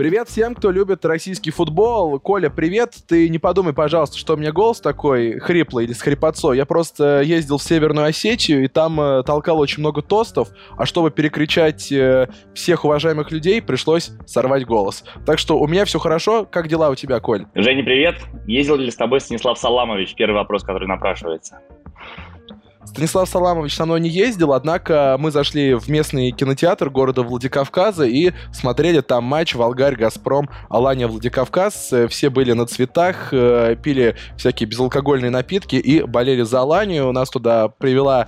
Привет всем, кто любит российский футбол. Коля, привет. Ты не подумай, пожалуйста, что у меня голос такой хриплый или с хрипотцой. Я просто ездил в Северную Осетию, и там э, толкал очень много тостов, а чтобы перекричать э, всех уважаемых людей, пришлось сорвать голос. Так что у меня все хорошо. Как дела у тебя, Коль? Женя, привет. Ездил ли с тобой Станислав Саламович? Первый вопрос, который напрашивается. Станислав Саламович со мной не ездил, однако мы зашли в местный кинотеатр города Владикавказа и смотрели там матч Волгарь-Газпром Алания Владикавказ. Все были на цветах, э, пили всякие безалкогольные напитки и болели за Аланию. Нас туда привела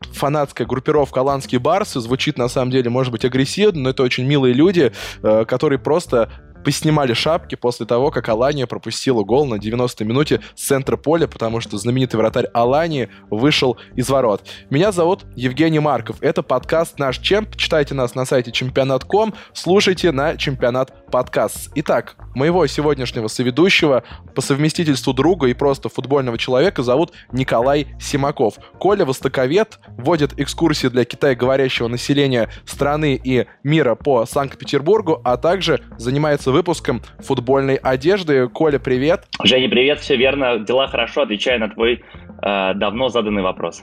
фанатская группировка «Аланские барсы». Звучит, на самом деле, может быть, агрессивно, но это очень милые люди, э, которые просто поснимали шапки после того, как Алания пропустила гол на 90-й минуте с центра поля, потому что знаменитый вратарь Алании вышел из ворот. Меня зовут Евгений Марков. Это подкаст «Наш Чемп». Читайте нас на сайте чемпионат.ком, слушайте на чемпионат подкаст. Итак, моего сегодняшнего соведущего по совместительству друга и просто футбольного человека зовут Николай Симаков. Коля Востоковед вводит экскурсии для китайговорящего населения страны и мира по Санкт-Петербургу, а также занимается выпуском футбольной одежды. Коля, привет. Женя, привет, все верно. Дела хорошо, отвечаю на твой э, давно заданный вопрос.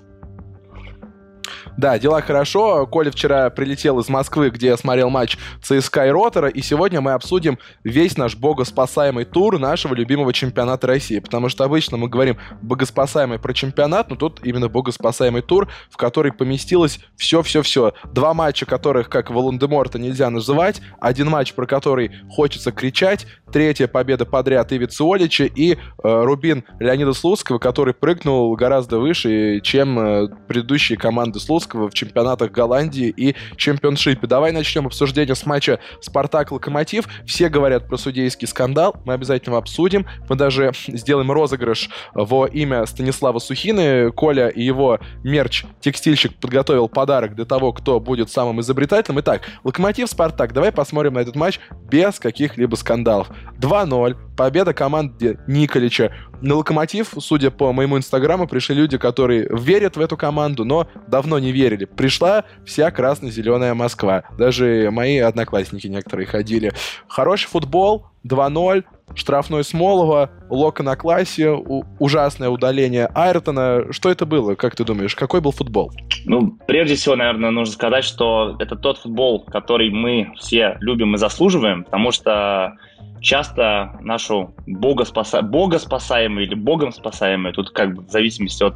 Да, дела хорошо. Коля вчера прилетел из Москвы, где я смотрел матч ЦСКА и Ротора, и сегодня мы обсудим весь наш богоспасаемый тур нашего любимого чемпионата России, потому что обычно мы говорим богоспасаемый про чемпионат, но тут именно богоспасаемый тур, в который поместилось все-все-все. Два матча, которых, как Волан-де-Морта, нельзя называть, один матч, про который хочется кричать, третья победа подряд Ивица Олича и э, Рубин Леонида Слуцкого, который прыгнул гораздо выше, чем э, предыдущие команды Слуцкого, Левандовского в чемпионатах Голландии и чемпионшипе. Давай начнем обсуждение с матча Спартак-Локомотив. Все говорят про судейский скандал, мы обязательно обсудим. Мы даже сделаем розыгрыш во имя Станислава Сухины. Коля и его мерч-текстильщик подготовил подарок для того, кто будет самым изобретательным. Итак, Локомотив-Спартак. Давай посмотрим на этот матч без каких-либо скандалов. 2-0. Победа команды Николича. На Локомотив, судя по моему инстаграму, пришли люди, которые верят в эту команду, но давно не верили. Пришла вся красно-зеленая Москва. Даже мои одноклассники некоторые ходили. Хороший футбол, 2-0, штрафной Смолова, Лока на классе, ужасное удаление Айртона. Что это было, как ты думаешь? Какой был футбол? Ну, прежде всего, наверное, нужно сказать, что это тот футбол, который мы все любим и заслуживаем, потому что часто нашу богоспаса... богоспасаемую или богом спасаемую, тут как бы в зависимости от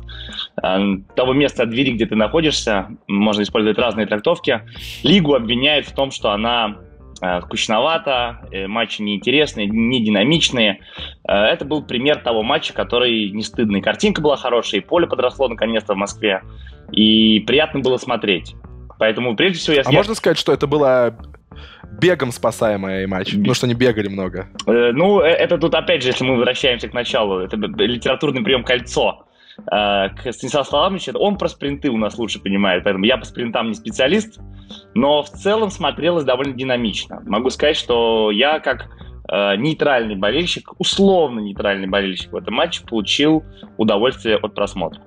э, того места, от двери, где ты находишься, можно использовать разные трактовки, лигу обвиняют в том, что она скучновато, э, матчи неинтересные, не динамичные. Э, это был пример того матча, который не стыдный. Картинка была хорошая, и поле подросло наконец-то в Москве, и приятно было смотреть. Поэтому, прежде всего, я... А можно сказать, что это было бегом спасаемый матч. Ну, что они бегали много. Э, ну, э, это тут, опять же, если мы возвращаемся к началу, это литературный прием «Кольцо». Э, Станислав Саламович, он про спринты у нас лучше понимает, поэтому я по спринтам не специалист, но в целом смотрелось довольно динамично. Могу сказать, что я как э, нейтральный болельщик, условно нейтральный болельщик в этом матче, получил удовольствие от просмотра.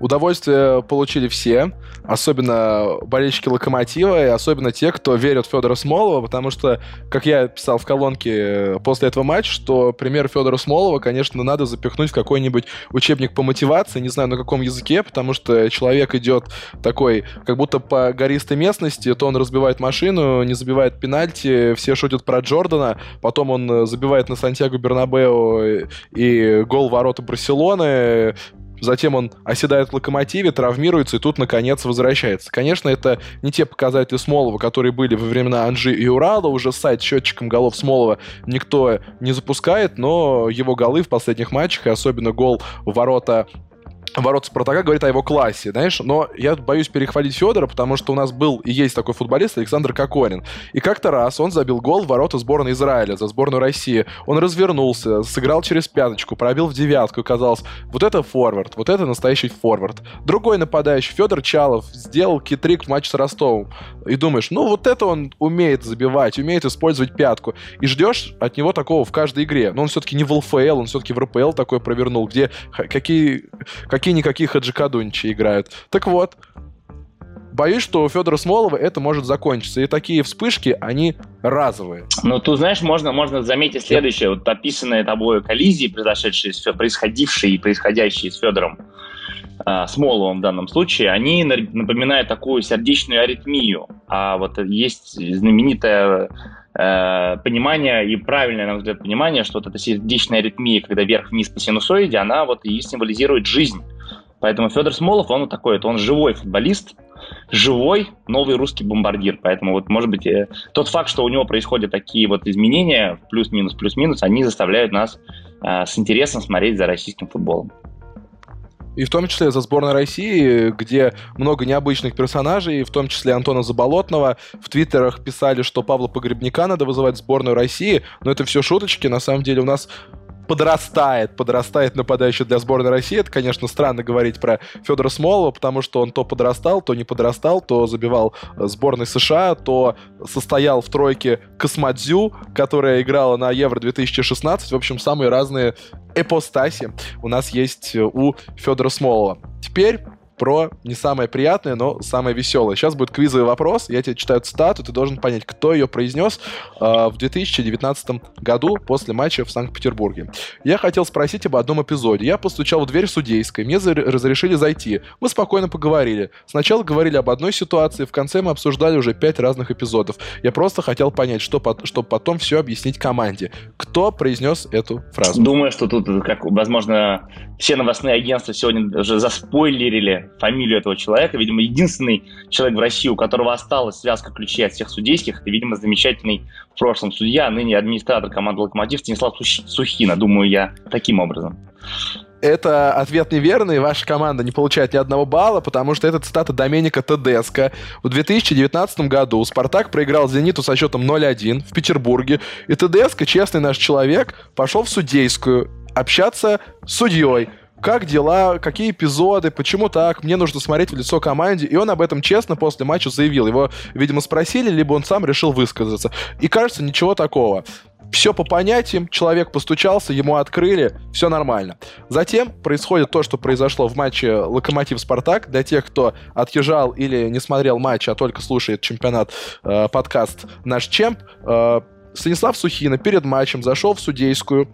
Удовольствие получили все, особенно болельщики Локомотива, и особенно те, кто верят в Федора Смолова, потому что, как я писал в колонке э, после этого матча, что пример Федора Смолова, конечно, надо запихнуть в какой-нибудь учебник по мотивации, не знаю на каком языке, потому что человек идет такой, как будто по гористой местности, то он разбивает машину, не забивает пенальти, все шутят про Джордана, потом он э, забивает на Сантьяго Бернабео и гол ворота Барселоны, затем он оседает в локомотиве, травмируется и тут, наконец, возвращается. Конечно, это не те показатели Смолова, которые были во времена Анжи и Урала, уже сайт счетчиком голов Смолова никто не запускает, но его голы в последних матчах, и особенно гол ворота ворот Спартака говорит о его классе, знаешь, но я боюсь перехвалить Федора, потому что у нас был и есть такой футболист Александр Кокорин. И как-то раз он забил гол в ворота сборной Израиля за сборную России. Он развернулся, сыграл через пяточку, пробил в девятку, казалось, вот это форвард, вот это настоящий форвард. Другой нападающий, Федор Чалов, сделал китрик в матче с Ростовом. И думаешь, ну вот это он умеет забивать, умеет использовать пятку. И ждешь от него такого в каждой игре. Но он все-таки не в ЛФЛ, он все-таки в РПЛ такой провернул, где какие, какие какие-никакие Хаджикадунчи играют. Так вот, боюсь, что у Федора Смолова это может закончиться. И такие вспышки, они разовые. Ну, тут, знаешь, можно, можно заметить следующее. Вот описанные тобой коллизии, произошедшие, происходившие и происходящие с Федором э, Смоловым в данном случае, они напоминают такую сердечную аритмию. А вот есть знаменитое э, понимание и правильное, на мой взгляд, понимание, что вот эта сердечная аритмия, когда вверх-вниз по синусоиде, она вот и символизирует жизнь. Поэтому Федор Смолов, он вот такой, это он живой футболист, живой новый русский бомбардир. Поэтому вот, может быть, э, тот факт, что у него происходят такие вот изменения, плюс-минус, плюс-минус, они заставляют нас э, с интересом смотреть за российским футболом. И в том числе за сборной России, где много необычных персонажей, в том числе Антона Заболотного. В твиттерах писали, что Павла Погребника надо вызывать в сборную России, но это все шуточки. На самом деле у нас подрастает, подрастает нападающий для сборной России. Это, конечно, странно говорить про Федора Смолова, потому что он то подрастал, то не подрастал, то забивал э, сборной США, то состоял в тройке Космодзю, которая играла на Евро-2016. В общем, самые разные эпостаси у нас есть э, у Федора Смолова. Теперь про не самое приятное, но самое веселое. Сейчас будет квизовый вопрос. Я тебе читаю цитату, ты должен понять, кто ее произнес э, в 2019 году после матча в Санкт-Петербурге. Я хотел спросить об одном эпизоде. Я постучал в дверь судейской, мне разрешили зайти. Мы спокойно поговорили. Сначала говорили об одной ситуации, в конце мы обсуждали уже пять разных эпизодов. Я просто хотел понять, что, чтобы потом все объяснить команде. Кто произнес эту фразу? Думаю, что тут, как, возможно, все новостные агентства сегодня уже заспойлерили фамилию этого человека. Видимо, единственный человек в России, у которого осталась связка ключей от всех судейских, это, видимо, замечательный в прошлом судья, а ныне администратор команды «Локомотив» Станислав Сухина, думаю я, таким образом. Это ответ неверный, ваша команда не получает ни одного балла, потому что это цитата Доменика Тедеско. В 2019 году «Спартак» проиграл «Зениту» со счетом 0-1 в Петербурге, и Тедеско, честный наш человек, пошел в судейскую общаться с судьей как дела, какие эпизоды, почему так, мне нужно смотреть в лицо команде. И он об этом честно после матча заявил. Его, видимо, спросили, либо он сам решил высказаться. И кажется, ничего такого. Все по понятиям, человек постучался, ему открыли, все нормально. Затем происходит то, что произошло в матче Локомотив-Спартак. Для тех, кто отъезжал или не смотрел матч, а только слушает чемпионат, э, подкаст «Наш Чемп», э, Станислав Сухина перед матчем зашел в судейскую,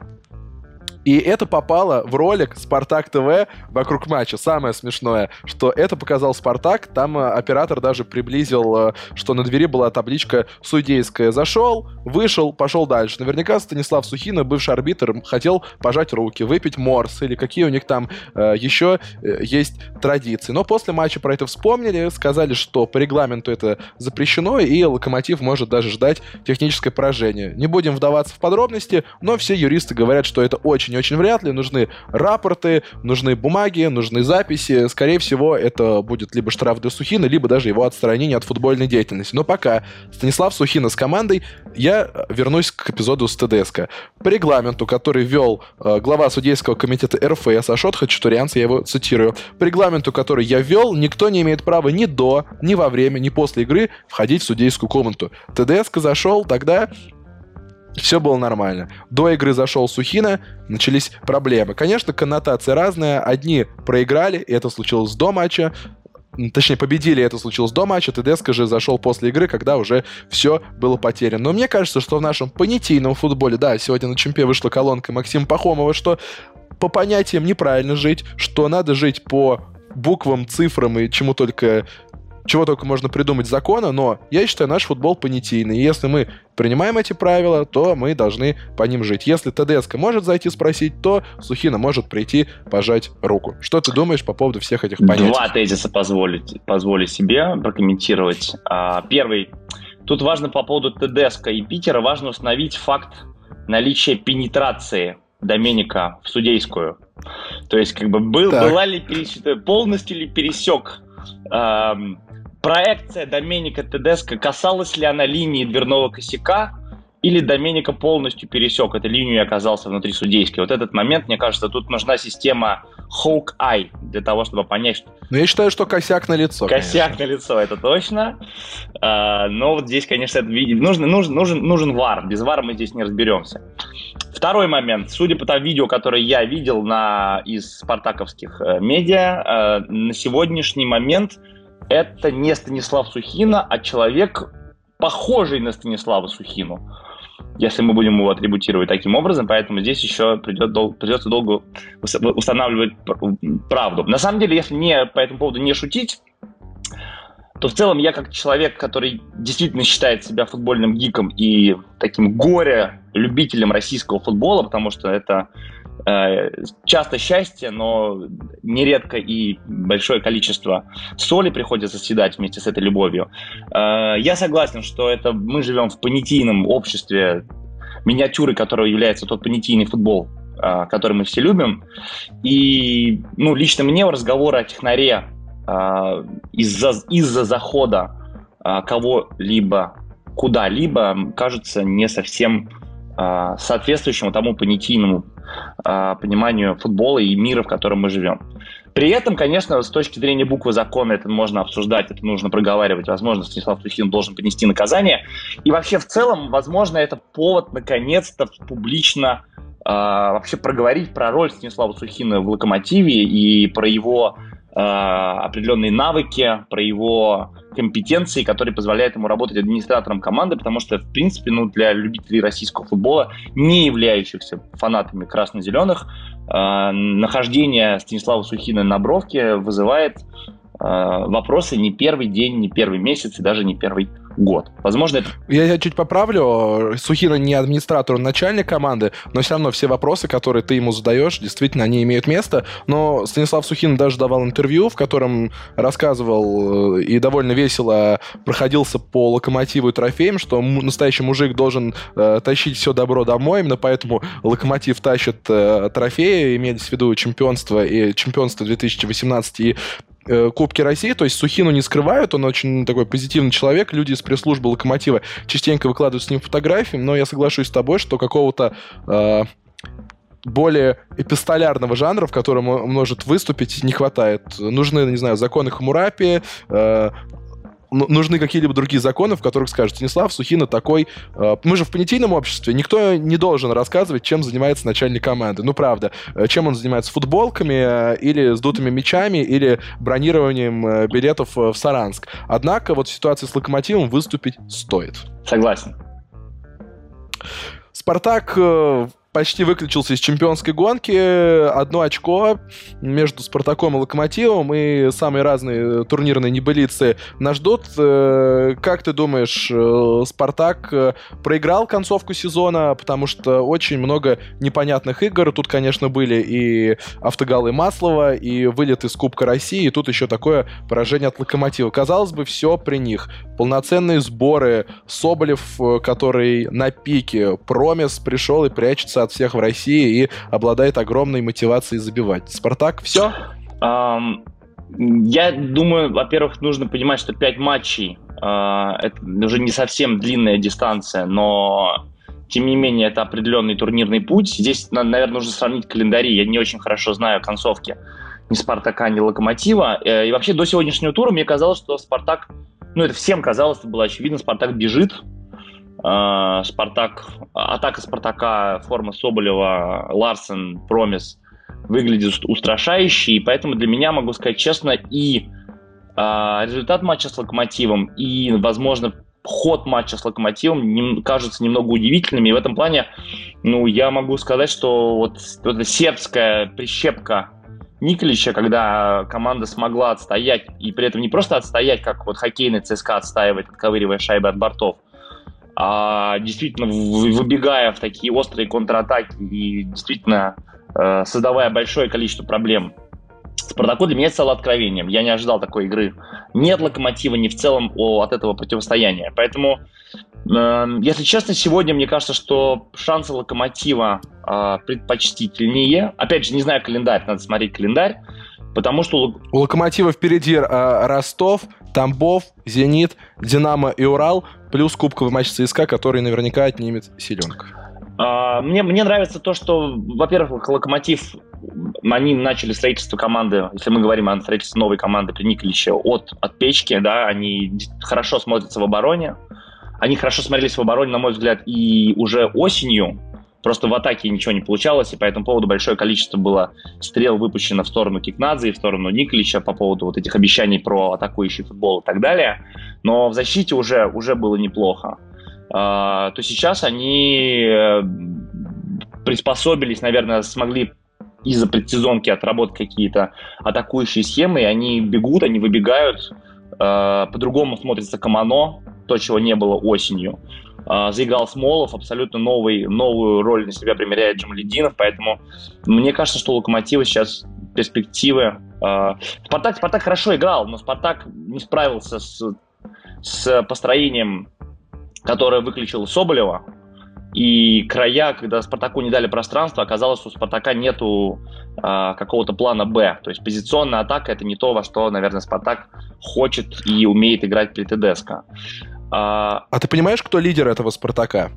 и это попало в ролик Спартак ТВ вокруг матча. Самое смешное, что это показал Спартак, там э, оператор даже приблизил, э, что на двери была табличка судейская. Зашел, вышел, пошел дальше. Наверняка Станислав Сухина, бывший арбитр, хотел пожать руки, выпить морс или какие у них там э, еще э, есть традиции. Но после матча про это вспомнили, сказали, что по регламенту это запрещено, и Локомотив может даже ждать техническое поражение. Не будем вдаваться в подробности, но все юристы говорят, что это очень очень вряд ли. Нужны рапорты, нужны бумаги, нужны записи. Скорее всего, это будет либо штраф для Сухина, либо даже его отстранение от футбольной деятельности. Но пока Станислав Сухина с командой, я вернусь к эпизоду с ТДСК. По регламенту, который вел э, глава судейского комитета РФС Ашот Хачатурянц, я его цитирую, по регламенту, который я вел, никто не имеет права ни до, ни во время, ни после игры входить в судейскую комнату. ТДСК зашел тогда все было нормально. До игры зашел Сухина, начались проблемы. Конечно, коннотация разная. Одни проиграли, и это случилось до матча. Точнее, победили, и это случилось до матча. ТДСК же зашел после игры, когда уже все было потеряно. Но мне кажется, что в нашем понятийном футболе, да, сегодня на чемпе вышла колонка Максима Пахомова, что по понятиям неправильно жить, что надо жить по буквам, цифрам и чему только чего только можно придумать закона, но я считаю наш футбол понятийный. И если мы принимаем эти правила, то мы должны по ним жить. Если ТДСК может зайти спросить, то Сухина может прийти пожать руку. Что ты думаешь по поводу всех этих понятий? Два тезиса позволить, позволю себе прокомментировать. А, первый. Тут важно по поводу ТДСК и Питера, важно установить факт наличия пенетрации Доменика в судейскую. То есть, как бы, был, была ли пересек, полностью ли пересек эм, проекция Доменика Тедеско, касалась ли она линии дверного косяка, или Доменика полностью пересек эту линию и оказался внутри судейской. Вот этот момент, мне кажется, тут нужна система Hawk-Eye для того, чтобы понять, что... Ну, я считаю, что косяк на лицо. Косяк конечно. на лицо, это точно. А, но вот здесь, конечно, это нужен, нужен, нужен, нужен вар. Без вара мы здесь не разберемся. Второй момент. Судя по тому видео, которое я видел на, из спартаковских э, медиа, э, на сегодняшний момент это не Станислав Сухина, а человек, похожий на Станислава Сухину если мы будем его атрибутировать таким образом, поэтому здесь еще придет дол- придется долго устанавливать правду. На самом деле, если не по этому поводу не шутить, то в целом я как человек, который действительно считает себя футбольным гиком и таким горе-любителем российского футбола, потому что это часто счастье, но нередко и большое количество соли приходится съедать вместе с этой любовью. Э, я согласен, что это мы живем в понятийном обществе, миниатюры, которого является тот понятийный футбол, э, который мы все любим. И ну, лично мне разговоры о технаре э, из-за из захода э, кого-либо куда-либо кажется не совсем э, соответствующим тому понятийному э, пониманию футбола и мира, в котором мы живем. При этом, конечно, с точки зрения буквы закона это можно обсуждать, это нужно проговаривать. Возможно, Станислав Сухин должен понести наказание. И вообще, в целом, возможно, это повод наконец-то публично э, вообще проговорить про роль Станислава Сухина в «Локомотиве» и про его определенные навыки, про его компетенции, которые позволяют ему работать администратором команды, потому что, в принципе, ну, для любителей российского футбола, не являющихся фанатами красно-зеленых, э, нахождение Станислава Сухина на бровке вызывает э, вопросы не первый день, не первый месяц и даже не первый год. Возможно, это... Я, я чуть поправлю. Сухина не администратор, он начальник команды, но все равно все вопросы, которые ты ему задаешь, действительно, они имеют место. Но Станислав Сухин даже давал интервью, в котором рассказывал э, и довольно весело проходился по локомотиву и трофеям, что настоящий мужик должен э, тащить все добро домой, именно поэтому локомотив тащит э, трофеи, имеется в виду чемпионство и чемпионство 2018 и Э, Кубки России, то есть Сухину не скрывают, он очень такой позитивный человек, люди из пресс-службы Локомотива частенько выкладывают с ним фотографии, но я соглашусь с тобой, что какого-то э, более эпистолярного жанра, в котором может выступить, не хватает. Нужны, не знаю, законы Хамурапи, э, нужны какие-либо другие законы, в которых скажут, Станислав Сухина такой... Э, мы же в понятийном обществе, никто не должен рассказывать, чем занимается начальник команды. Ну, правда. Э, чем он занимается? Футболками э, или с дутыми мячами, или бронированием билетов в Саранск. Однако вот в ситуации с Локомотивом выступить стоит. Согласен. Спартак почти выключился из чемпионской гонки. Одно очко между Спартаком и Локомотивом и самые разные турнирные небылицы нас ждут. Э, как ты думаешь, э, Спартак э, проиграл концовку сезона, потому что очень много непонятных игр. Тут, конечно, были и автогалы Маслова, и вылет из Кубка России, и тут еще такое поражение от Локомотива. Казалось бы, все при них. Полноценные сборы. Соболев, который на пике. Промис пришел и прячется от всех в России и обладает огромной мотивацией забивать. Спартак, все? Um, я думаю, во-первых, нужно понимать, что 5 матчей uh, это уже не совсем длинная дистанция, но тем не менее, это определенный турнирный путь. Здесь, наверное, нужно сравнить календари. Я не очень хорошо знаю концовки ни Спартака, ни Локомотива. Э, и вообще до сегодняшнего тура мне казалось, что Спартак, ну это всем казалось, это было очевидно, Спартак бежит, Спартак, атака Спартака, форма Соболева, Ларсен, Промис выглядит устрашающе, и поэтому для меня, могу сказать честно, и э, результат матча с Локомотивом, и, возможно, ход матча с Локомотивом кажутся немного удивительными, и в этом плане, ну, я могу сказать, что вот, вот эта сербская прищепка Николича, когда команда смогла отстоять, и при этом не просто отстоять, как вот хоккейный ЦСКА отстаивает, отковыривая шайбы от бортов, а действительно выбегая в такие острые контратаки и действительно э, создавая большое количество проблем Спартаку для меня стало откровением. Я не ожидал такой игры ни от Локомотива, ни в целом от этого противостояния. Поэтому, э, если честно, сегодня мне кажется, что шансы Локомотива э, предпочтительнее. Опять же, не знаю календарь, надо смотреть календарь. Потому что... У Локомотива впереди э, Ростов, Тамбов, Зенит, Динамо и Урал, плюс кубковый матч ЦСКА, который наверняка отнимет силенка. А, мне, мне нравится то, что, во-первых, Локомотив, они начали строительство команды, если мы говорим о строительстве новой команды при Николиче, от, от печки, да, они хорошо смотрятся в обороне, они хорошо смотрелись в обороне, на мой взгляд, и уже осенью, Просто в атаке ничего не получалось, и по этому поводу большое количество было стрел выпущено в сторону Кикнадзе и в сторону Николича по поводу вот этих обещаний про атакующий футбол и так далее. Но в защите уже, уже было неплохо. А, то сейчас они э, приспособились, наверное, смогли из-за предсезонки отработать какие-то атакующие схемы, и они бегут, они выбегают, э, по-другому смотрится Камано, то, чего не было осенью. Э, заиграл Смолов, абсолютно новый, новую роль на себя примеряет Джамалединов, поэтому мне кажется, что у Локомотива сейчас перспективы. Э, Спартак, Спартак хорошо играл, но Спартак не справился с, с построением, которое выключил Соболева, и края, когда Спартаку не дали пространство, оказалось, что у Спартака нету а, какого-то плана Б. То есть позиционная атака это не то, во что, наверное, Спартак хочет и умеет играть при ТДСК. А, а ты понимаешь, кто лидер этого Спартака?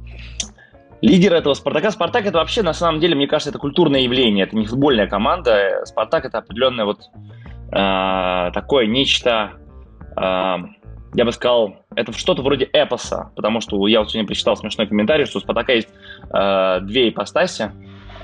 Лидер этого Спартака. Спартак это вообще, на самом деле, мне кажется, это культурное явление. Это не футбольная команда. Спартак это определенное вот э, такое нечто э, я бы сказал, это что-то вроде эпоса, потому что я вот сегодня прочитал смешной комментарий, что у Спартака есть э, две ипостаси.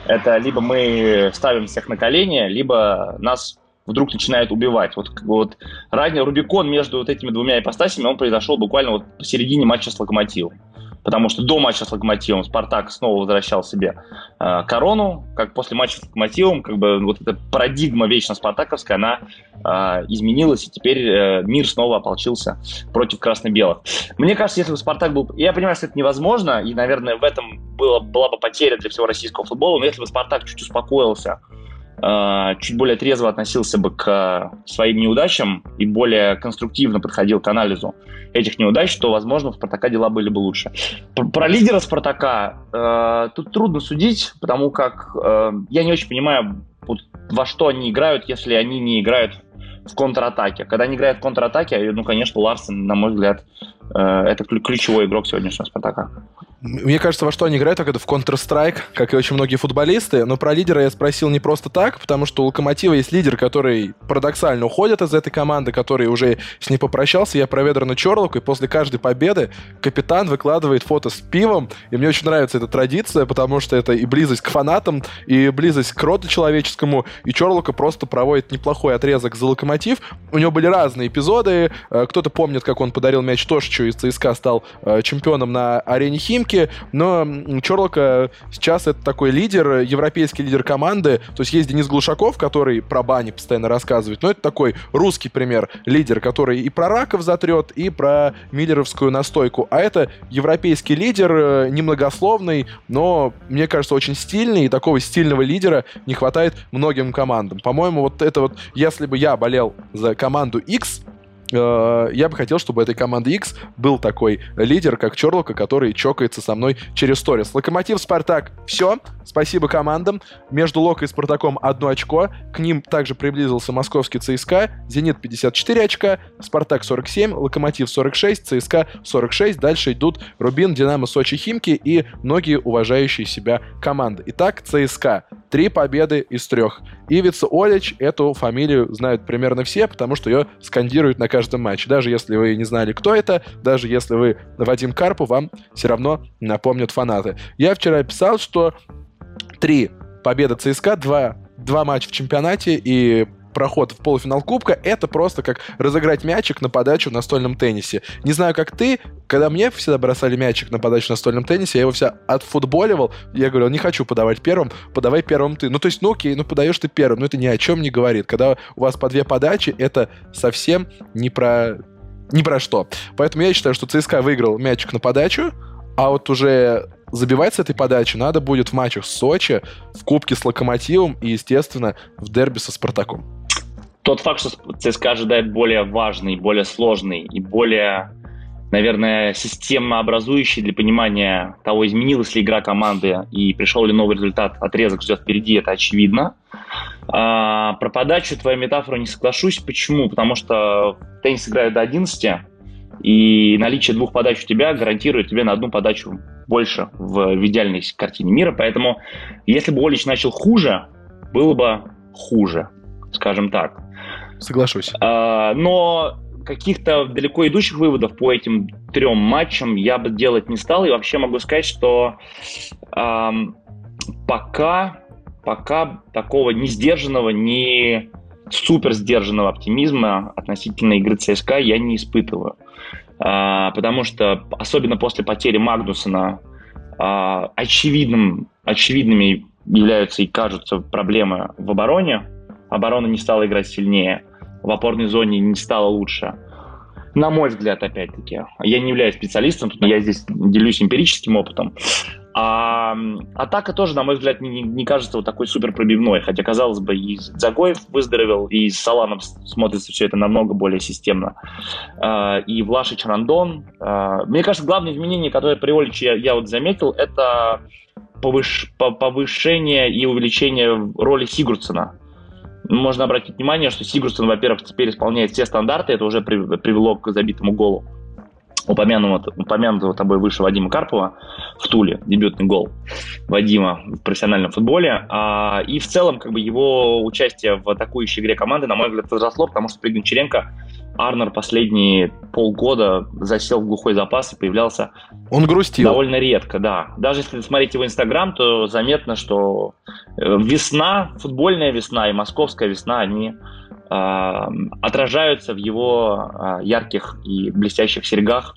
Это либо мы ставим всех на колени, либо нас вдруг начинает убивать. Вот, вот ранее Рубикон между вот этими двумя ипостасями, он произошел буквально вот посередине матча с Локомотивом потому что до матча с Локомотивом Спартак снова возвращал себе э, корону, как после матча с Локомотивом, как бы вот эта парадигма вечно спартаковская, она э, изменилась, и теперь э, мир снова ополчился против красно-белых. Мне кажется, если бы Спартак был... Я понимаю, что это невозможно, и, наверное, в этом было, была бы потеря для всего российского футбола, но если бы Спартак чуть успокоился, чуть более трезво относился бы к своим неудачам и более конструктивно подходил к анализу этих неудач, то, возможно, у Спартака дела были бы лучше. Про лидера Спартака э, тут трудно судить, потому как э, я не очень понимаю, вот, во что они играют, если они не играют в контратаке. Когда они играют в контратаке, ну, конечно, Ларсен, на мой взгляд, э, это ключевой игрок сегодняшнего Спартака. Мне кажется, во что они играют, так это в Counter-Strike, как и очень многие футболисты. Но про лидера я спросил не просто так, потому что у Локомотива есть лидер, который парадоксально уходит из этой команды, который уже с ней попрощался. Я проведр на Чорлоку, и после каждой победы капитан выкладывает фото с пивом. И мне очень нравится эта традиция, потому что это и близость к фанатам, и близость к роду человеческому. И Чорлока просто проводит неплохой отрезок за Локомотив. У него были разные эпизоды. Э, кто-то помнит, как он подарил мяч Тошичу из ЦСКА, стал э, чемпионом на арене Химки ошибки, но Чорлока сейчас это такой лидер, европейский лидер команды. То есть есть Денис Глушаков, который про бани постоянно рассказывает, но это такой русский пример, лидер, который и про раков затрет, и про миллеровскую настойку. А это европейский лидер, э, немногословный, но, мне кажется, очень стильный, и такого стильного лидера не хватает многим командам. По-моему, вот это вот, если бы я болел за команду X, Э, я бы хотел, чтобы этой команды X был такой лидер, как Чорлока, который чокается со мной через сторис. Локомотив, Спартак, все. Спасибо командам. Между Локой и Спартаком одно очко. К ним также приблизился московский ЦСКА. Зенит 54 очка, Спартак 47, Локомотив 46, ЦСКА 46. Дальше идут Рубин, Динамо, Сочи, Химки и многие уважающие себя команды. Итак, ЦСКА. Три победы из трех. Ивица Олич, эту фамилию знают примерно все, потому что ее скандируют на каждом матче. Даже если вы не знали, кто это, даже если вы Вадим Карпу, вам все равно напомнят фанаты. Я вчера писал, что три победы ЦСКА, два, два матча в чемпионате и проход в полуфинал Кубка, это просто как разыграть мячик на подачу в настольном теннисе. Не знаю, как ты, когда мне всегда бросали мячик на подачу в настольном теннисе, я его вся отфутболивал. Я говорил, не хочу подавать первым, подавай первым ты. Ну, то есть, ну окей, ну подаешь ты первым, но это ни о чем не говорит. Когда у вас по две подачи, это совсем не про ни про что. Поэтому я считаю, что ЦСКА выиграл мячик на подачу, а вот уже забивать с этой подачи надо будет в матчах с Сочи, в Кубке с Локомотивом и, естественно, в дерби со Спартаком тот факт, что ЦСКА ожидает более важный, более сложный и более, наверное, системообразующий для понимания того, изменилась ли игра команды и пришел ли новый результат, отрезок ждет впереди, это очевидно. А, про подачу твою метафору не соглашусь. Почему? Потому что теннис играет до 11, и наличие двух подач у тебя гарантирует тебе на одну подачу больше в, в идеальной картине мира. Поэтому, если бы Олич начал хуже, было бы хуже, скажем так. Соглашусь. А, но каких-то далеко идущих выводов по этим трем матчам я бы делать не стал. И вообще могу сказать, что эм, пока, пока такого не сдержанного, не супер сдержанного оптимизма относительно игры ЦСКА я не испытываю. А, потому что, особенно после потери Магнусона, а, очевидным, очевидными являются и кажутся проблемы в обороне. Оборона не стала играть сильнее, в опорной зоне не стало лучше. На мой взгляд, опять-таки. Я не являюсь специалистом, я здесь делюсь эмпирическим опытом. А атака тоже, на мой взгляд, не, не кажется вот такой супер пробивной. Хотя, казалось бы, и Загоев выздоровел, и с Саланом смотрится все это намного более системно. А, и Влашич Рандон. А, мне кажется, главное изменение, которое при Оличе я, я вот заметил, это повыш, повышение и увеличение роли Сигурдсона. Можно обратить внимание, что Сигурдсон, во-первых, теперь исполняет все стандарты, это уже привело к забитому голу упомянутого, упомянутого тобой выше Вадима Карпова в Туле, дебютный гол Вадима в профессиональном футболе. А, и в целом как бы его участие в атакующей игре команды, на мой взгляд, возросло, потому что при Гончаренко Арнер последние полгода засел в глухой запас и появлялся Он грустил. довольно редко, да. Даже если смотреть его Инстаграм, то заметно, что э, весна, футбольная весна и московская весна, они э, отражаются в его э, ярких и блестящих серьгах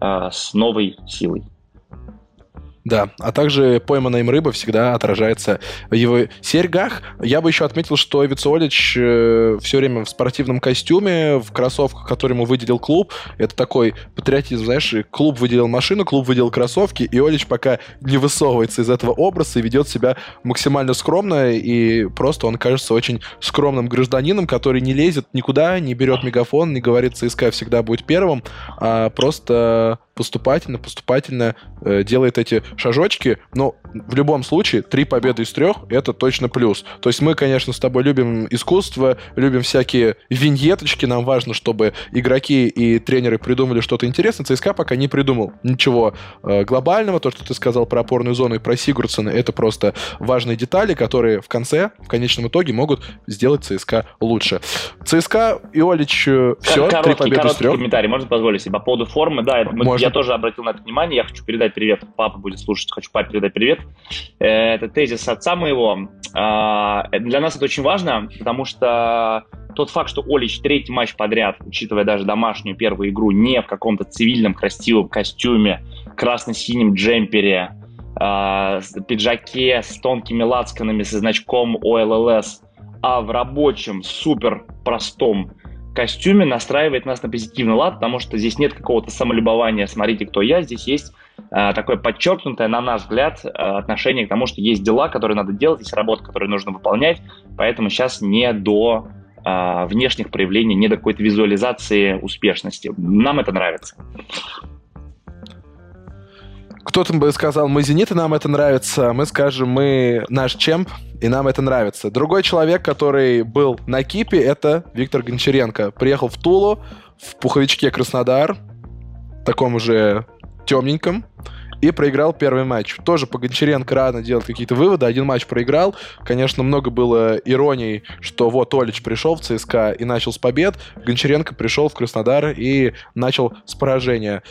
э, с новой силой. Да, а также пойманная им рыба всегда отражается в его серьгах. Я бы еще отметил, что Вицолич э, все время в спортивном костюме, в кроссовках, которые ему выделил клуб. Это такой патриотизм, знаешь, клуб выделил машину, клуб выделил кроссовки, и Олич пока не высовывается из этого образа и ведет себя максимально скромно, и просто он кажется очень скромным гражданином, который не лезет никуда, не берет мегафон, не говорит ЦСКА всегда будет первым, а просто поступательно, поступательно э, делает эти шажочки, но в любом случае три победы из трех — это точно плюс. То есть мы, конечно, с тобой любим искусство, любим всякие виньеточки, нам важно, чтобы игроки и тренеры придумали что-то интересное. ЦСКА пока не придумал ничего э, глобального. То, что ты сказал про опорную зону и про Сигурдсона, это просто важные детали, которые в конце, в конечном итоге могут сделать ЦСКА лучше. ЦСКА и Олич э, все, короткий, три победы из трех. комментарий, можно позволить себе по поводу формы. Да, это, можно я тоже обратил на это внимание. Я хочу передать привет. Папа будет слушать. Хочу папе передать привет. Э, это тезис отца моего. А, для нас это очень важно, потому что тот факт, что Олич третий матч подряд, учитывая даже домашнюю первую игру, не в каком-то цивильном красивом костюме, красно-синем джемпере, э, пиджаке с тонкими лацканами со значком OLLS, а в рабочем, супер простом костюме настраивает нас на позитивный лад, потому что здесь нет какого-то самолюбования, смотрите, кто я, здесь есть э, такое подчеркнутое, на наш взгляд, э, отношение к тому, что есть дела, которые надо делать, есть работа, которую нужно выполнять, поэтому сейчас не до э, внешних проявлений, не до какой-то визуализации успешности. Нам это нравится. Кто-то бы сказал, мы «Зенит», и нам это нравится. Мы скажем, мы наш чемп, и нам это нравится. Другой человек, который был на Кипе, это Виктор Гончаренко. Приехал в Тулу, в пуховичке Краснодар, таком уже темненьком, и проиграл первый матч. Тоже по Гончаренко рано делать какие-то выводы. Один матч проиграл. Конечно, много было ироний, что вот Олич пришел в ЦСКА и начал с побед. Гончаренко пришел в Краснодар и начал с поражения.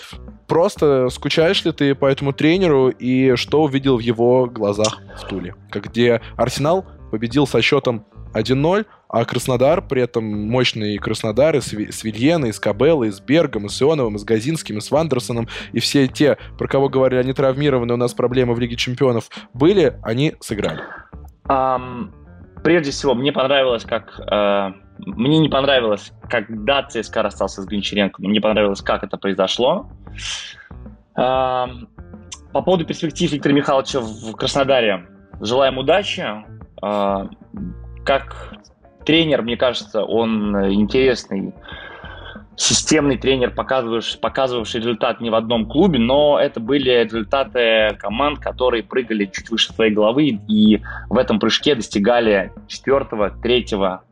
Просто скучаешь ли ты по этому тренеру и что увидел в его глазах в Туле? Как где Арсенал победил со счетом 1-0, а Краснодар, при этом мощный Краснодар и с, с Вильеной, и с Кабеллой, и с Бергом, с Ионовым, с Газинским, с Вандерсоном, и все те, про кого говорили, они травмированы, у нас проблемы в Лиге Чемпионов, были, они сыграли. Um, прежде всего, мне понравилось, как... Uh, мне не понравилось, когда ЦСКА расстался с Гончаренко, мне понравилось, как это произошло. Uh, по поводу перспектив Виктора Михайловича в Краснодаре. Желаем удачи. Uh, как тренер, мне кажется, он э, интересный, системный тренер, показывавший, показывавший результат не в одном клубе, но это были результаты команд, которые прыгали чуть выше своей головы и в этом прыжке достигали четвертого, третьего,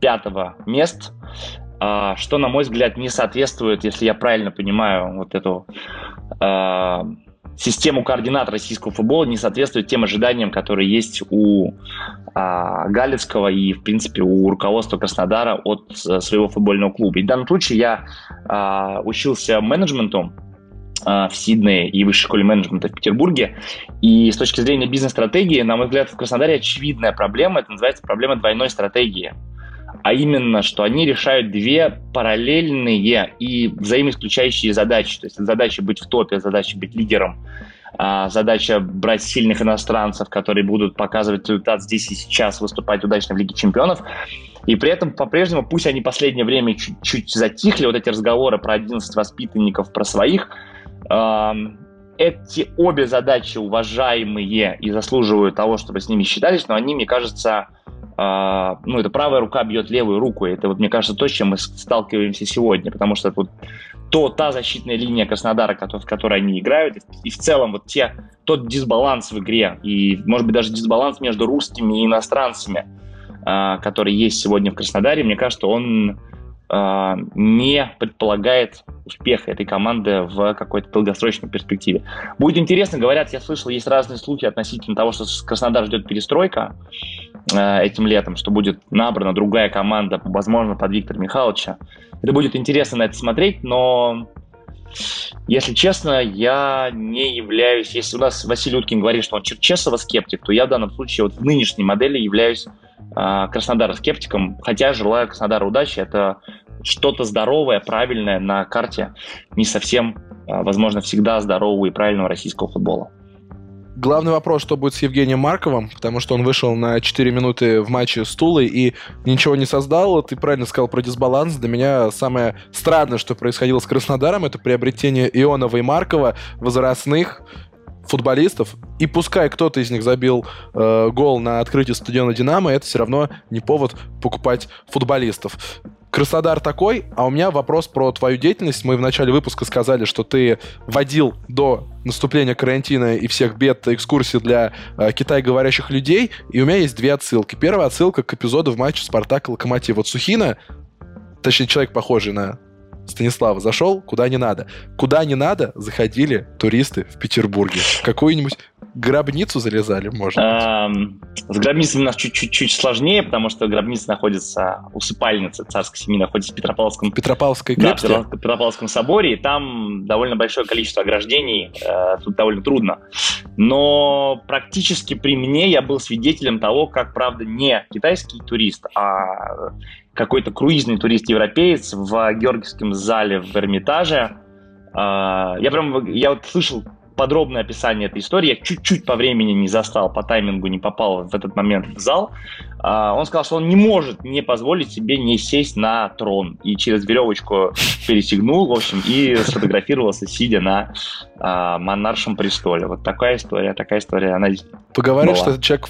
пятого мест, а, что, на мой взгляд, не соответствует, если я правильно понимаю вот эту а, систему координат российского футбола не соответствует тем ожиданиям, которые есть у а, Галицкого и, в принципе, у руководства Краснодара от а, своего футбольного клуба. И в данном случае я а, учился менеджменту в Сиднее и высшей школе менеджмента в Петербурге. И с точки зрения бизнес-стратегии, на мой взгляд, в Краснодаре очевидная проблема. Это называется проблема двойной стратегии. А именно, что они решают две параллельные и взаимоисключающие задачи. То есть задача быть в топе, задача быть лидером, а задача брать сильных иностранцев, которые будут показывать результат здесь и сейчас, выступать удачно в Лиге чемпионов. И при этом по-прежнему, пусть они последнее время чуть-чуть затихли, вот эти разговоры про 11 воспитанников, про своих, э, эти обе задачи уважаемые и заслуживают того, чтобы с ними считались, но они, мне кажется, э, ну, это правая рука бьет левую руку. Это, вот, мне кажется, то, с чем мы сталкиваемся сегодня, потому что вот то та защитная линия Краснодара, в которой они играют, и в целом вот те, тот дисбаланс в игре, и, может быть, даже дисбаланс между русскими и иностранцами, э, который есть сегодня в Краснодаре, мне кажется, он э, не предполагает успеха этой команды в какой-то долгосрочной перспективе. Будет интересно, говорят, я слышал, есть разные слухи относительно того, что Краснодар ждет перестройка этим летом, что будет набрана другая команда, возможно, под Виктора Михайловича. Это будет интересно на это смотреть, но если честно, я не являюсь... Если у нас Василий Уткин говорит, что он Черчесова скептик, то я в данном случае вот в нынешней модели являюсь э, Краснодара скептиком, хотя желаю Краснодару удачи. Это что-то здоровое, правильное на карте, не совсем, э, возможно, всегда здорового и правильного российского футбола. Главный вопрос, что будет с Евгением Марковым, потому что он вышел на 4 минуты в матче с Тулой и ничего не создал. Ты правильно сказал про дисбаланс. Для меня самое странное, что происходило с Краснодаром, это приобретение Ионова и Маркова, возрастных футболистов, и пускай кто-то из них забил э, гол на открытии стадиона «Динамо», это все равно не повод покупать футболистов. Краснодар такой, а у меня вопрос про твою деятельность. Мы в начале выпуска сказали, что ты водил до наступления карантина и всех бед экскурсии для э, китай-говорящих людей, и у меня есть две отсылки. Первая отсылка к эпизоду в матче «Спартак» и «Локомотив». Вот Сухина, точнее, человек, похожий на Станислава, зашел куда не надо. Куда не надо заходили туристы в Петербурге. Какую-нибудь гробницу залезали, может эм, С гробницами у нас чуть-чуть сложнее, потому что гробница находится, усыпальница царской семьи находится в Петропавловском... Петропавловской крепости? Да, Петропавловском соборе, и там довольно большое количество ограждений, э, тут довольно трудно. Но практически при мне я был свидетелем того, как, правда, не китайский турист, а какой-то круизный турист-европеец в Георгиевском зале в Эрмитаже. Э, я прям, я вот слышал подробное описание этой истории. Я чуть-чуть по времени не застал, по таймингу не попал в этот момент в зал. А, он сказал, что он не может не позволить себе не сесть на трон. И через веревочку пересигнул, в общем, и сфотографировался, сидя на а, монаршем престоле. Вот такая история, такая история. Она Поговорят, была. что этот человек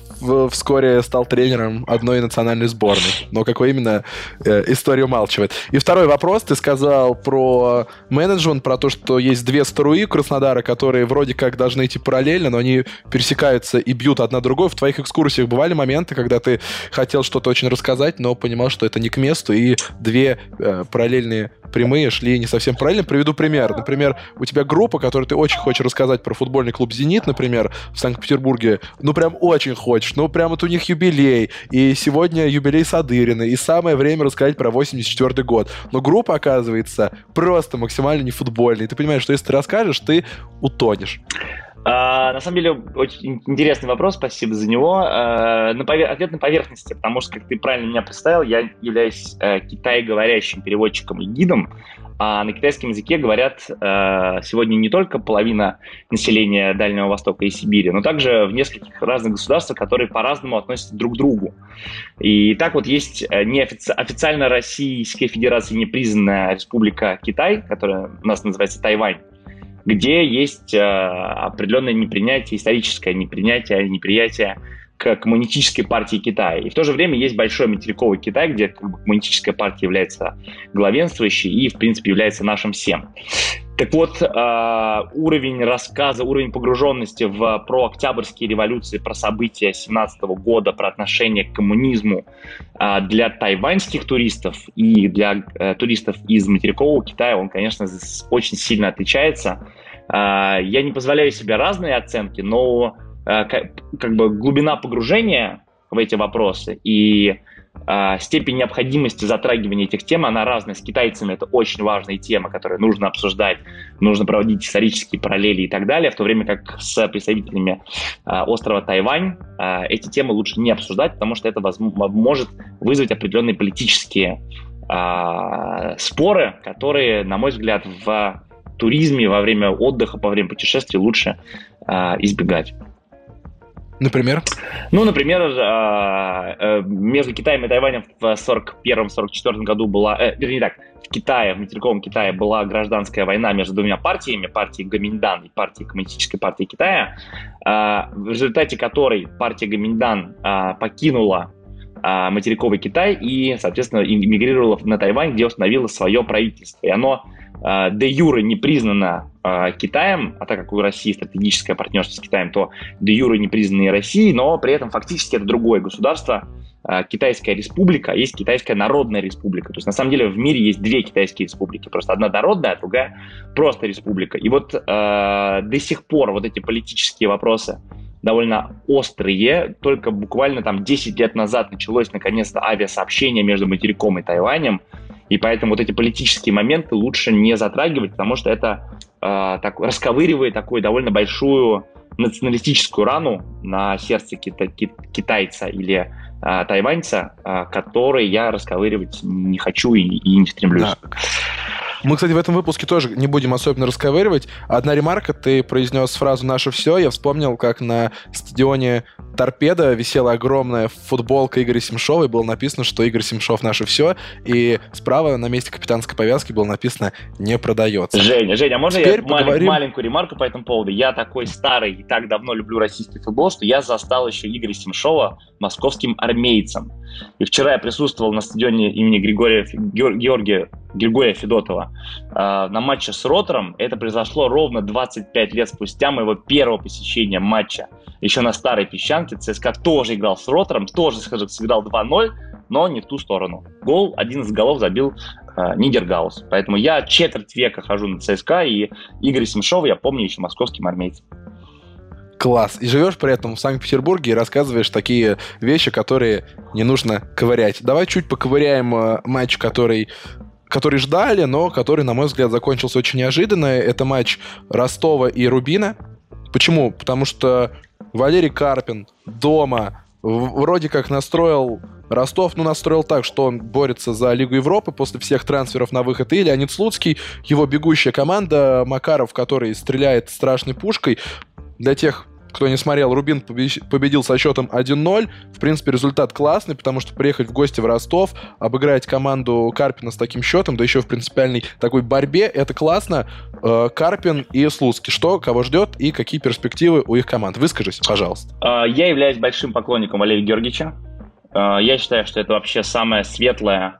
вскоре стал тренером одной национальной сборной. Но какой именно э, история умалчивает. И второй вопрос. Ты сказал про менеджмент, про то, что есть две струи Краснодара, которые вроде как должны идти параллельно, но они пересекаются и бьют одна другой. В твоих экскурсиях бывали моменты, когда ты хотел что-то очень рассказать, но понимал, что это не к месту, и две э, параллельные прямые шли не совсем правильно. Приведу пример. Например, у тебя группа, которую ты очень хочешь рассказать про футбольный клуб «Зенит», например, в Санкт-Петербурге. Ну, прям очень хочешь. Ну, прям вот у них юбилей. И сегодня юбилей Садырина. И самое время рассказать про 84 год. Но группа, оказывается, просто максимально не футбольная. И ты понимаешь, что если ты расскажешь, ты утонешь. А, на самом деле, очень интересный вопрос, спасибо за него. А, на повер... Ответ на поверхности, потому что, как ты правильно меня представил, я являюсь а, китайговорящим переводчиком и гидом, а на китайском языке говорят а, сегодня не только половина населения Дальнего Востока и Сибири, но также в нескольких разных государствах, которые по-разному относятся друг к другу. И так вот есть э, неофици... официально Российской Федерации непризнанная республика Китай, которая у нас называется Тайвань, где есть э, определенное непринятие, историческое непринятие, неприятие к коммунистической партии Китая. И в то же время есть большой материковый Китай, где коммунистическая партия является главенствующей и, в принципе, является нашим всем. Так вот, э, уровень рассказа, уровень погруженности в про Октябрьские революции, про события 17 года, про отношение к коммунизму э, для тайваньских туристов и для э, туристов из материкового Китая, он, конечно, очень сильно отличается. Э, я не позволяю себе разные оценки, но э, как бы глубина погружения в эти вопросы и а, степень необходимости затрагивания этих тем, она разная. С китайцами это очень важная тема, которую нужно обсуждать, нужно проводить исторические параллели и так далее, в то время как с представителями а, острова Тайвань а, эти темы лучше не обсуждать, потому что это может вызвать определенные политические споры, которые, на мой взгляд, в туризме во время отдыха, во время путешествий лучше избегать. Например? Ну, например, а, э, между Китаем и Тайванем в 41-44 году была, э, вернее так, в Китае, в материковом Китае была гражданская война между двумя партиями, партией Гаминьдан и партией Коммунистической партии Китая, а, в результате которой партия Гаминьдан а, покинула материковый Китай и, соответственно, эмигрировала на Тайвань, где установила свое правительство. И оно э, де юре не признано э, Китаем, а так как у России стратегическое партнерство с Китаем, то де юре не признано и Россией, но при этом фактически это другое государство, э, Китайская республика, есть Китайская народная республика. То есть на самом деле в мире есть две китайские республики, просто одна народная, а другая просто республика. И вот э, до сих пор вот эти политические вопросы довольно острые. Только буквально там 10 лет назад началось наконец-то авиасообщение между материком и Тайванем. И поэтому вот эти политические моменты лучше не затрагивать, потому что это э, так, расковыривает такую довольно большую националистическую рану на сердце кита- китайца или э, тайваньца, э, который я расковыривать не хочу и, и не стремлюсь. Да. Мы, кстати, в этом выпуске тоже не будем особенно расковыривать. Одна ремарка, ты произнес фразу «наше все». Я вспомнил, как на стадионе Торпеда висела огромная футболка Игоря Семшова, и было написано, что Игорь Семшов наше все, и справа на месте капитанской повязки было написано «не продается». Женя, Женя, а можно Теперь я поговорим... маленькую ремарку по этому поводу? Я такой старый и так давно люблю российский футбол, что я застал еще Игоря Семшова московским армейцем. И вчера я присутствовал на стадионе имени Григория, Георгия Григория Федотова э, на матче с Ротором. Это произошло ровно 25 лет спустя моего первого посещения матча. Еще на старой песчанке ЦСКА тоже играл с Ротором, тоже, скажем, сыграл 2-0, но не в ту сторону. Гол, один из голов забил э, Нидергаус. Поэтому я четверть века хожу на ЦСКА, и Игорь Семшова я помню еще московским армейцем. Класс. И живешь при этом в Санкт-Петербурге и рассказываешь такие вещи, которые не нужно ковырять. Давай чуть поковыряем э, матч, который который ждали, но который, на мой взгляд, закончился очень неожиданно. Это матч Ростова и Рубина. Почему? Потому что Валерий Карпин дома вроде как настроил Ростов, ну, настроил так, что он борется за Лигу Европы после всех трансферов на выход. И Леонид Слуцкий, его бегущая команда, Макаров, который стреляет страшной пушкой. Для тех, кто не смотрел, Рубин победил со счетом 1-0. В принципе, результат классный, потому что приехать в гости в Ростов, обыграть команду Карпина с таким счетом, да еще в принципиальной такой борьбе, это классно. Э, Карпин и Слуцкий. Что, кого ждет и какие перспективы у их команд? Выскажись, пожалуйста. А, я являюсь большим поклонником Валерия Георгиевича. А, я считаю, что это вообще самое светлое,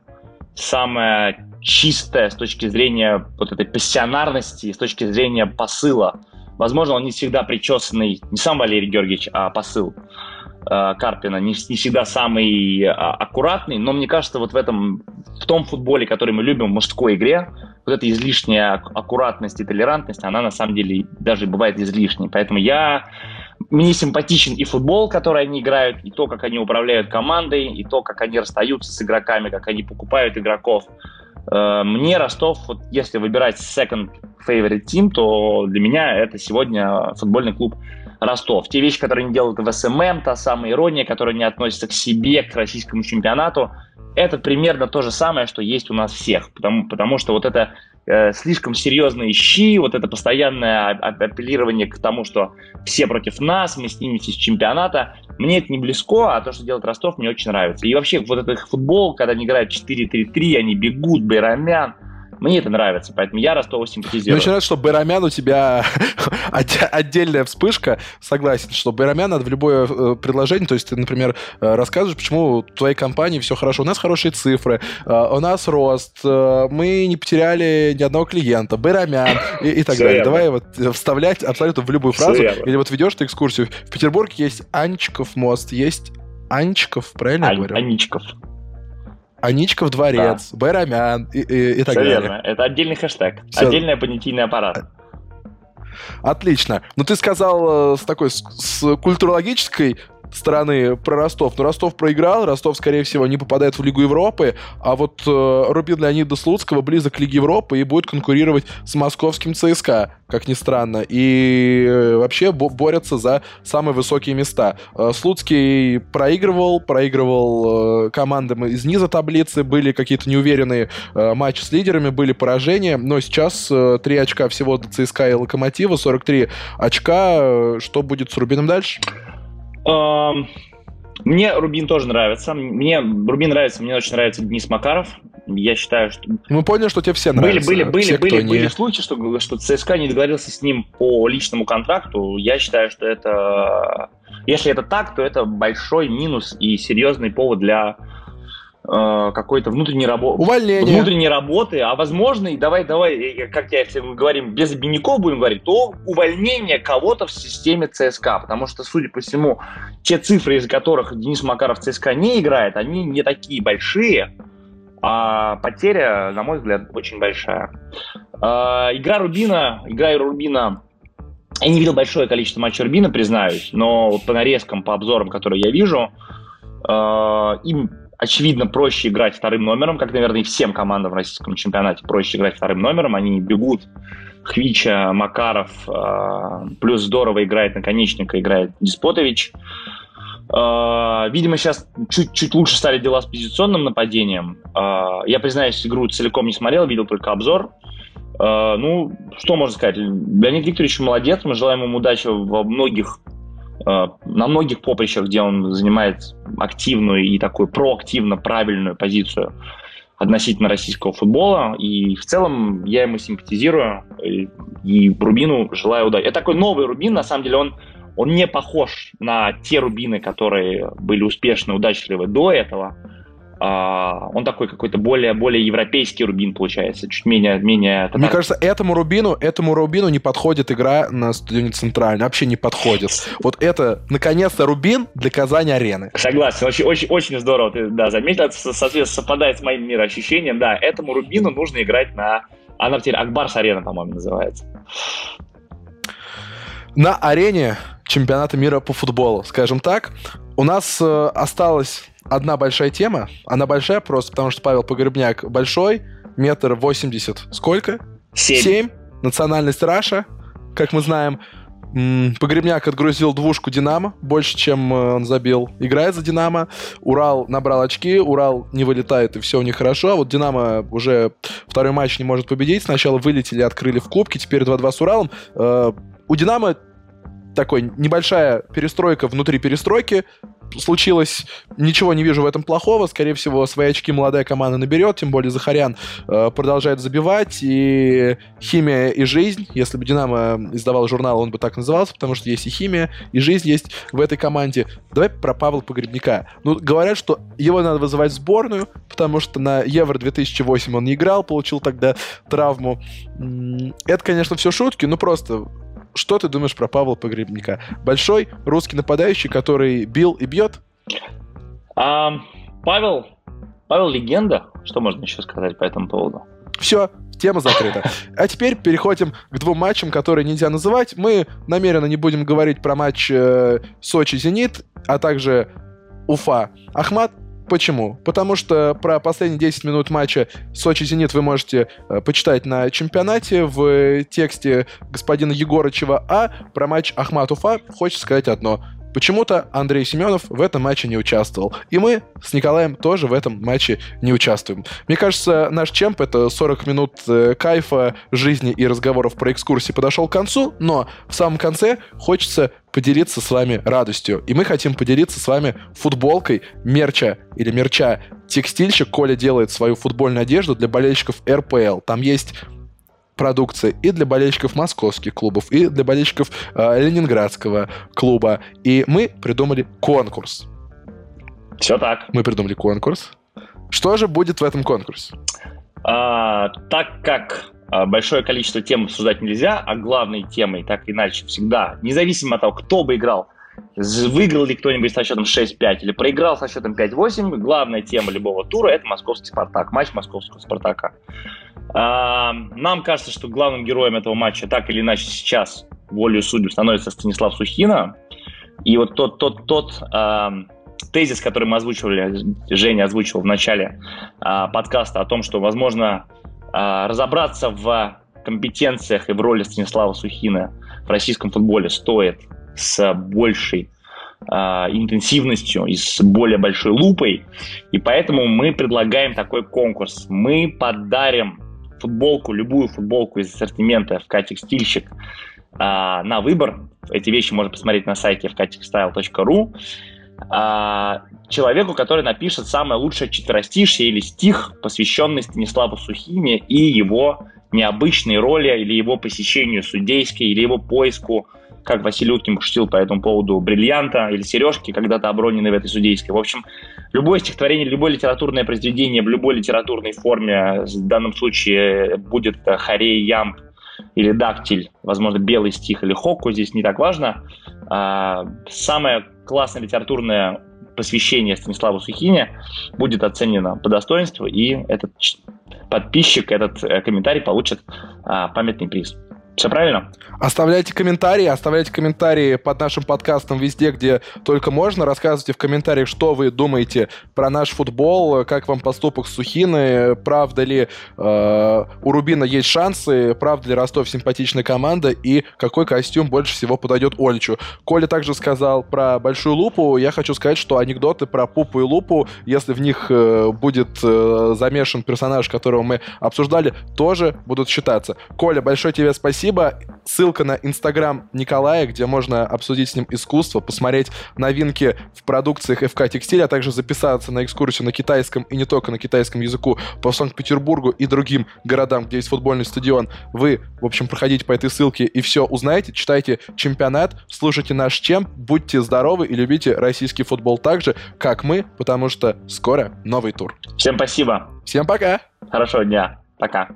самое чистое с точки зрения вот этой пассионарности, с точки зрения посыла Возможно, он не всегда причесанный, не сам Валерий Георгиевич, а посыл э, Карпина, не, не всегда самый а, аккуратный, но мне кажется, вот в этом, в том футболе, который мы любим, в мужской игре, вот эта излишняя аккуратность и толерантность, она на самом деле даже бывает излишней. Поэтому я мне симпатичен и футбол, который они играют, и то, как они управляют командой, и то, как они расстаются с игроками, как они покупают игроков. Э, мне Ростов, вот если выбирать second favorite team, то для меня это сегодня футбольный клуб Ростов. Те вещи, которые они делают в СММ, та самая ирония, которая не относится к себе, к российскому чемпионату, это примерно то же самое, что есть у нас всех. Потому, потому что вот это слишком серьезные щи, вот это постоянное апеллирование к тому, что все против нас, мы снимемся с чемпионата, мне это не близко, а то, что делает Ростов, мне очень нравится. И вообще вот этот футбол, когда они играют 4-3-3, они бегут, Байрамян, мне это нравится, поэтому я Ростову симпатизирую. Мне очень нравится, что Байрамян у тебя отдельная вспышка. Согласен, что Байрамян надо в любое э, предложение, то есть ты, например, э, рассказываешь, почему в твоей компании все хорошо. У нас хорошие цифры, э, у нас рост, мы не потеряли ни одного клиента, Байрамян и, и так все далее. Давай вот вставлять абсолютно в любую фразу. Или вот ведешь ты экскурсию. В Петербурге есть Анчиков мост, есть Анчиков, правильно Ань, я говорю? Аничков. Аничков дворец, да. Байрамян и, и, и так Все далее. верно. Это отдельный хэштег, Все. отдельный понятийный аппарат. Отлично. Ну, ты сказал э, с такой с, с культурологической стороны про Ростов. Но Ростов проиграл, Ростов, скорее всего, не попадает в Лигу Европы, а вот э, Рубин Леонида Слуцкого близок к Лиге Европы и будет конкурировать с московским ЦСКА, как ни странно. И э, вообще бо- борются за самые высокие места. Э, Слуцкий проигрывал, проигрывал э, командам из низа таблицы, были какие-то неуверенные э, матчи с лидерами, были поражения, но сейчас э, 3 очка всего до ЦСКА и Локомотива, 43 очка. Э, Что будет с Рубином дальше? Эм, Мне Рубин тоже нравится. Мне Рубин нравится, мне очень нравится Денис Макаров. Я считаю, что Мы поняли, что тебе все были, нравятся. были, были, Все, кто были, не- были случаи, что, что ЦСКА не договорился с ним по личному контракту. Я считаю, что это... Если это так, то это большой минус и серьезный повод для какой-то внутренней работы. Увольнение. внутренней работы, а возможно, и давай, давай, э, как я, если мы говорим без обиняков будем говорить, то увольнение кого-то в системе ЦСКА, потому что, судя по всему, те цифры, из которых Денис Макаров в ЦСКА не играет, они не такие большие, а потеря, на мой взгляд, очень большая. Игра Рубина, игра Рубина, я не видел большое количество матчей Рубина, признаюсь, но вот по нарезкам, по обзорам, которые я вижу, им очевидно проще играть вторым номером, как, наверное, и всем командам в российском чемпионате проще играть вторым номером. Они бегут Хвича, Макаров, э, плюс здорово играет наконечника, играет Диспотович. Э, видимо, сейчас чуть-чуть лучше стали дела с позиционным нападением. Э, я, признаюсь, игру целиком не смотрел, видел только обзор. Ну, что можно сказать? Леонид Викторович молодец, мы желаем ему удачи во многих на многих поприщах, где он занимает активную и такую проактивно правильную позицию относительно российского футбола. И в целом я ему симпатизирую. И, и Рубину желаю удачи. Это такой новый Рубин, на самом деле он, он не похож на те Рубины, которые были успешны, удачливы до этого. А, он такой какой-то более, более европейский Рубин получается, чуть менее... менее Мне кажется, этому Рубину, этому Рубину не подходит игра на стадионе Центральный. Вообще не подходит. Вот это, наконец-то, Рубин для Казани-арены. Согласен, очень, очень, очень здорово ты да, заметил, это, соответственно, совпадает с моим мироощущением. Да, этому Рубину нужно играть на... Она теперь Акбарс Арена, по-моему, называется. На арене чемпионата мира по футболу, скажем так, у нас э, осталась одна большая тема. Она большая просто потому, что Павел Погребняк большой, метр восемьдесят. Сколько? Семь. Семь. Национальность Раша, как мы знаем. Погребняк отгрузил двушку Динамо, больше, чем э, он забил. Играет за Динамо. Урал набрал очки, Урал не вылетает, и все у них хорошо. А вот Динамо уже второй матч не может победить. Сначала вылетели, открыли в кубке, теперь 2-2 с Уралом. Э, У Динамо такой небольшая перестройка внутри перестройки случилось. Ничего не вижу в этом плохого. Скорее всего, свои очки молодая команда наберет. Тем более Захарян э, продолжает забивать. И химия и жизнь. Если бы Динамо издавал журнал, он бы так назывался, потому что есть и химия, и жизнь есть в этой команде. Давай про Павла Погребника. Ну, говорят, что его надо вызывать в сборную, потому что на Евро 2008 он не играл, получил тогда травму. Это, конечно, все шутки, но просто что ты думаешь про Павла Погребника? Большой русский нападающий, который бил и бьет? А, Павел, Павел легенда. Что можно еще сказать по этому поводу? Все, тема закрыта. А теперь переходим к двум матчам, которые нельзя называть. Мы намеренно не будем говорить про матч э, Сочи-Зенит, а также Уфа-Ахмат. Почему? Потому что про последние 10 минут матча Сочи-Зенит вы можете э, почитать на чемпионате в э, тексте господина Егорычева, а про матч Ахмат-Уфа хочется сказать одно. Почему-то Андрей Семенов в этом матче не участвовал. И мы с Николаем тоже в этом матче не участвуем. Мне кажется, наш чемп — это 40 минут э, кайфа, жизни и разговоров про экскурсии подошел к концу, но в самом конце хочется поделиться с вами радостью. И мы хотим поделиться с вами футболкой мерча или мерча текстильщик. Коля делает свою футбольную одежду для болельщиков РПЛ. Там есть продукция и для болельщиков московских клубов, и для болельщиков э, ленинградского клуба. И мы придумали конкурс. Все так. Мы придумали конкурс. Что же будет в этом конкурсе? А, так как а, большое количество тем обсуждать нельзя, а главной темой, так иначе, всегда, независимо от того, кто бы играл, выиграл ли кто-нибудь со счетом 6-5 или проиграл со счетом 5-8, главная тема любого тура – это московский «Спартак», матч московского «Спартака». А, нам кажется, что главным героем этого матча так или иначе сейчас волею судеб становится Станислав Сухина. И вот тот, тот, тот э, тезис, который мы озвучивали, Женя озвучивал в начале э, подкаста о том, что, возможно, э, разобраться в компетенциях и в роли Станислава Сухина в российском футболе стоит с большей э, интенсивностью и с более большой лупой. И поэтому мы предлагаем такой конкурс. Мы подарим футболку, любую футболку из ассортимента ФК Текстильщик э, на выбор. Эти вещи можно посмотреть на сайте fktextile.ru. Э, человеку, который напишет самое лучшее четверостишье или стих, посвященный Станиславу Сухине и его необычной роли, или его посещению судейской, или его поиску как Василий Уткин шутил по этому поводу бриллианта или сережки, когда-то оброненные в этой судейской. В общем, любое стихотворение, любое литературное произведение в любой литературной форме, в данном случае будет хорей, ямб или дактиль, возможно, белый стих или хокку, здесь не так важно. А, самое классное литературное посвящение Станиславу Сухине будет оценено по достоинству, и этот подписчик, этот э, комментарий получит а, памятный приз. Все правильно? Оставляйте комментарии, оставляйте комментарии под нашим подкастом везде, где только можно. Рассказывайте в комментариях, что вы думаете про наш футбол, как вам поступок Сухины, правда ли э, у Рубина есть шансы, правда ли Ростов симпатичная команда и какой костюм больше всего подойдет Ольчу. Коля также сказал про Большую Лупу. Я хочу сказать, что анекдоты про Пупу и Лупу, если в них э, будет э, замешан персонаж, которого мы обсуждали, тоже будут считаться. Коля, большое тебе спасибо спасибо. Ссылка на Инстаграм Николая, где можно обсудить с ним искусство, посмотреть новинки в продукциях ФК Текстиль, а также записаться на экскурсию на китайском и не только на китайском языку по Санкт-Петербургу и другим городам, где есть футбольный стадион. Вы, в общем, проходите по этой ссылке и все узнаете, читайте чемпионат, слушайте наш чем, будьте здоровы и любите российский футбол так же, как мы, потому что скоро новый тур. Всем спасибо. Всем пока. Хорошего дня. Пока.